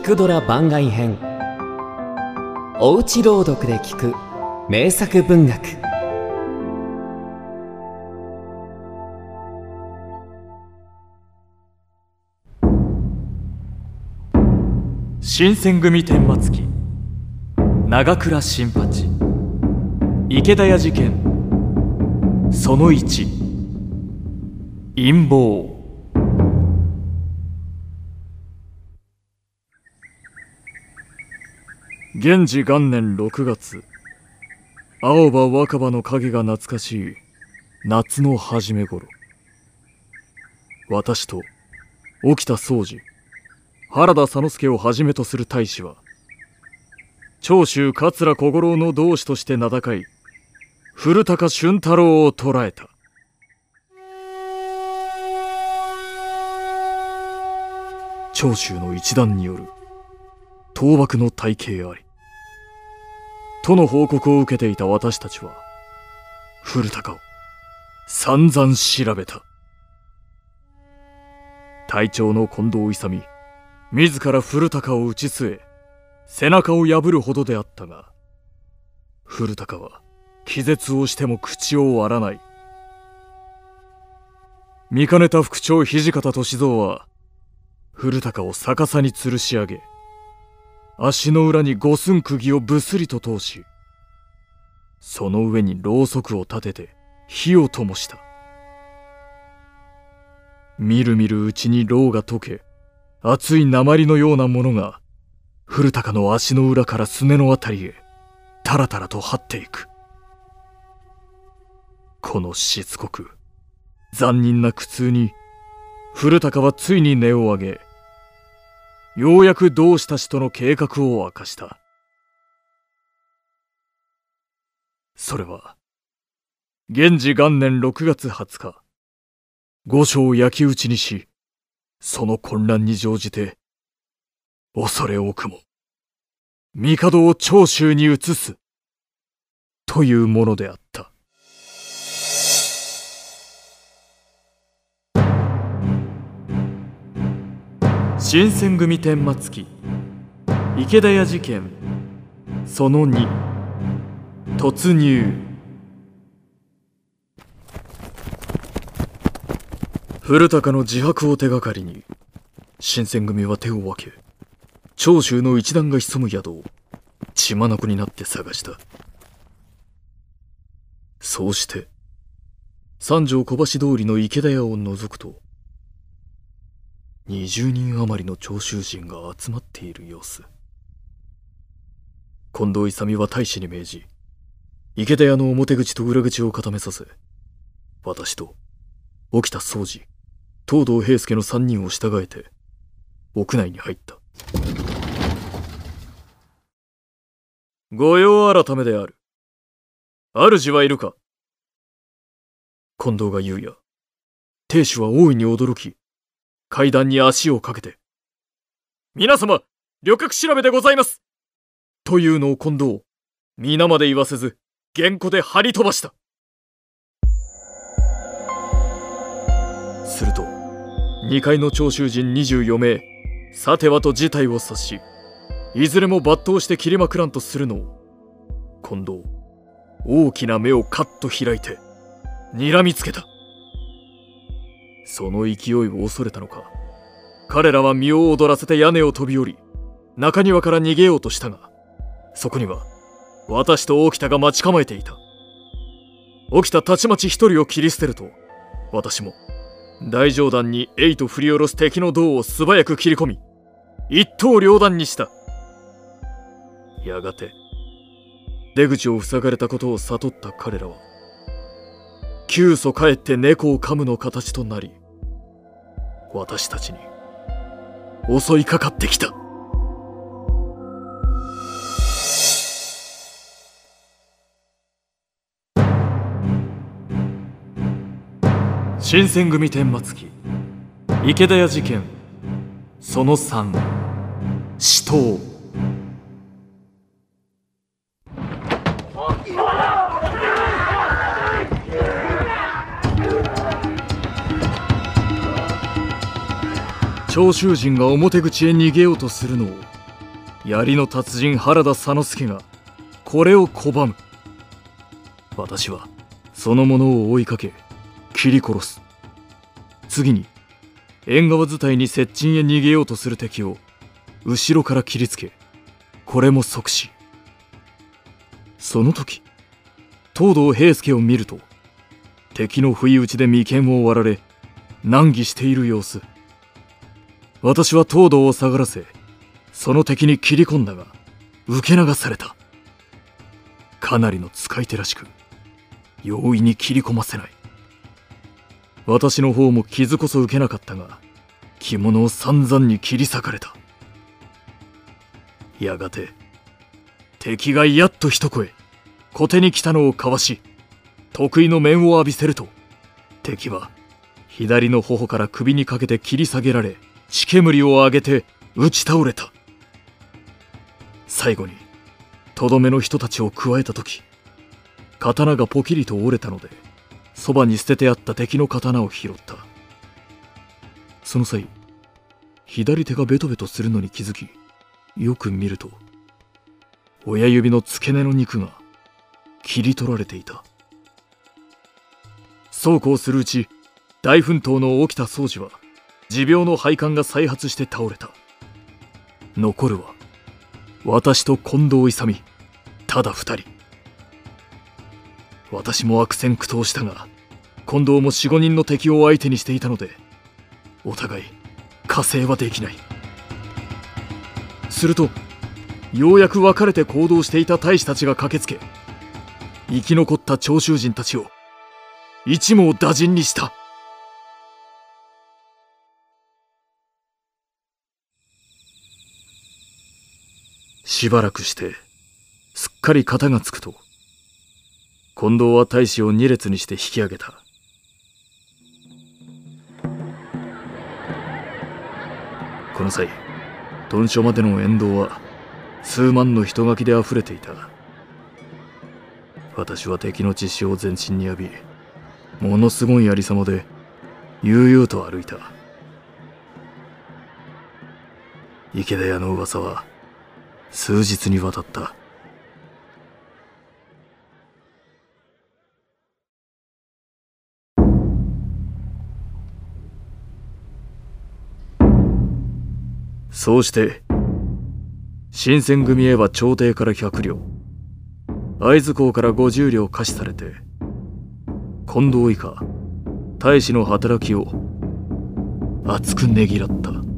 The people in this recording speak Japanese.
聞くドラ番外編。おうち朗読で聞く名作文学。新選組天末期長倉新八。池田屋事件。その1陰謀。元治元年6月。青葉若葉の影が懐かしい夏の初め頃。私と沖田総司原田佐之助をはじめとする大使は長州桂小五郎の同志として名高い古高俊太郎を捕らえた。長州の一団による倒幕の体系あり。との報告を受けていた私たちは古高を散々調べた。隊長の近藤勇自ら古高を打ち据え背中を破るほどであったが古高は気絶をしても口を割らない。見かねた副長土方歳三は古高を逆さに吊るし上げ足の裏に五寸釘をぶすりと通しその上にろうそくを立てて火を灯した。みるみるうちにろうが溶け熱い鉛のようなものが古高の足の裏からすねのあたりへタラタラと張っていく。このしつこく残忍な苦痛に古高はついに音を上げようやく同志たちとの計画を明かした。それは元治元年6月20日御所を焼き討ちにしその混乱に乗じて恐れ多くも帝を長州に移すというものであった。新選組天末期。池田屋事件。その2突入。古高の自白を手がかりに新選組は手を分け長州の一団が潜む宿を血眼になって探した。そうして三条小橋通りの池田屋を覗くと20人余りの長州人が集まっている様子。近藤勇は大使に命じ池田屋の表口と裏口を固めさせ私と沖田総司東堂平介の3人を従えて屋内に入った。御用改めである。主はいるか。近藤が言うや亭主は大いに驚き階段に足をかけて。皆様旅客調べでございます。というのを近藤皆まで言わせず原稿で張り飛ばした。すると2階の長州人24名さてはと事態を察しいずれも抜刀して切りまくらんとするのを今度大きな目をカッと開いて睨みつけた。その勢いを恐れたのか。彼らは身を躍らせて屋根を飛び降り中庭から逃げようとしたがそこには私と沖田が待ち構えていた。沖田たちまち一人を切り捨てると私も大上段にエイと振り下ろす敵の胴を素早く切り込み一刀両断にした。やがて出口を塞がれたことを悟った彼らは急祖帰って猫を噛むの形となり私たちに襲いかかってきた。新選組天末期池田屋事件その3死闘。長州人が表口へ逃げようとするのを槍の達人原田佐之助がこれを拒む。私はその者を追いかけ切り殺す。次に縁側伝いに接近へ逃げようとする敵を後ろから切りつけこれも即死。その時東堂平助を見ると敵の不意打ちで眉間を割られ難儀している様子。私は東堂を下がらせその敵に切り込んだが受け流された。かなりの使い手らしく容易に切り込ませない。私の方も傷こそ受けなかったが着物を散々に切り裂かれた。やがて敵がやっと一声小手に来たのをかわし得意の面を浴びせると敵は左の頬から首にかけて切り下げられ血煙を上げて打ち倒れた。最後にとどめの人たちを加えた時刀がポキリと折れたのでそばに捨ててあった敵の刀を拾った。その際左手がベトベトするのに気づきよく見ると親指の付け根の肉が切り取られていた。そうこうするうち大奮闘の起きた掃除は持病の配管が再発して倒れた。残るは私と近藤勇ただ二人。私も悪戦苦闘したが近藤も45人の敵を相手にしていたのでお互い加勢はできない。するとようやく別れて行動していた大使たちが駆けつけ生き残った長州人たちを一網打尽にした。しばらくしてすっかり肩がつくと近藤は大使を二列にして引き上げた。この際屯所までの沿道は数万の人垣であふれていた。私は敵の血潮を全身に浴びものすごいありさまで悠々と歩いた。池田屋の噂は数日にわたった。そうして新選組へは朝廷から100両。会津公から50両貸しされて近藤以下大使の働きを熱くねぎらった。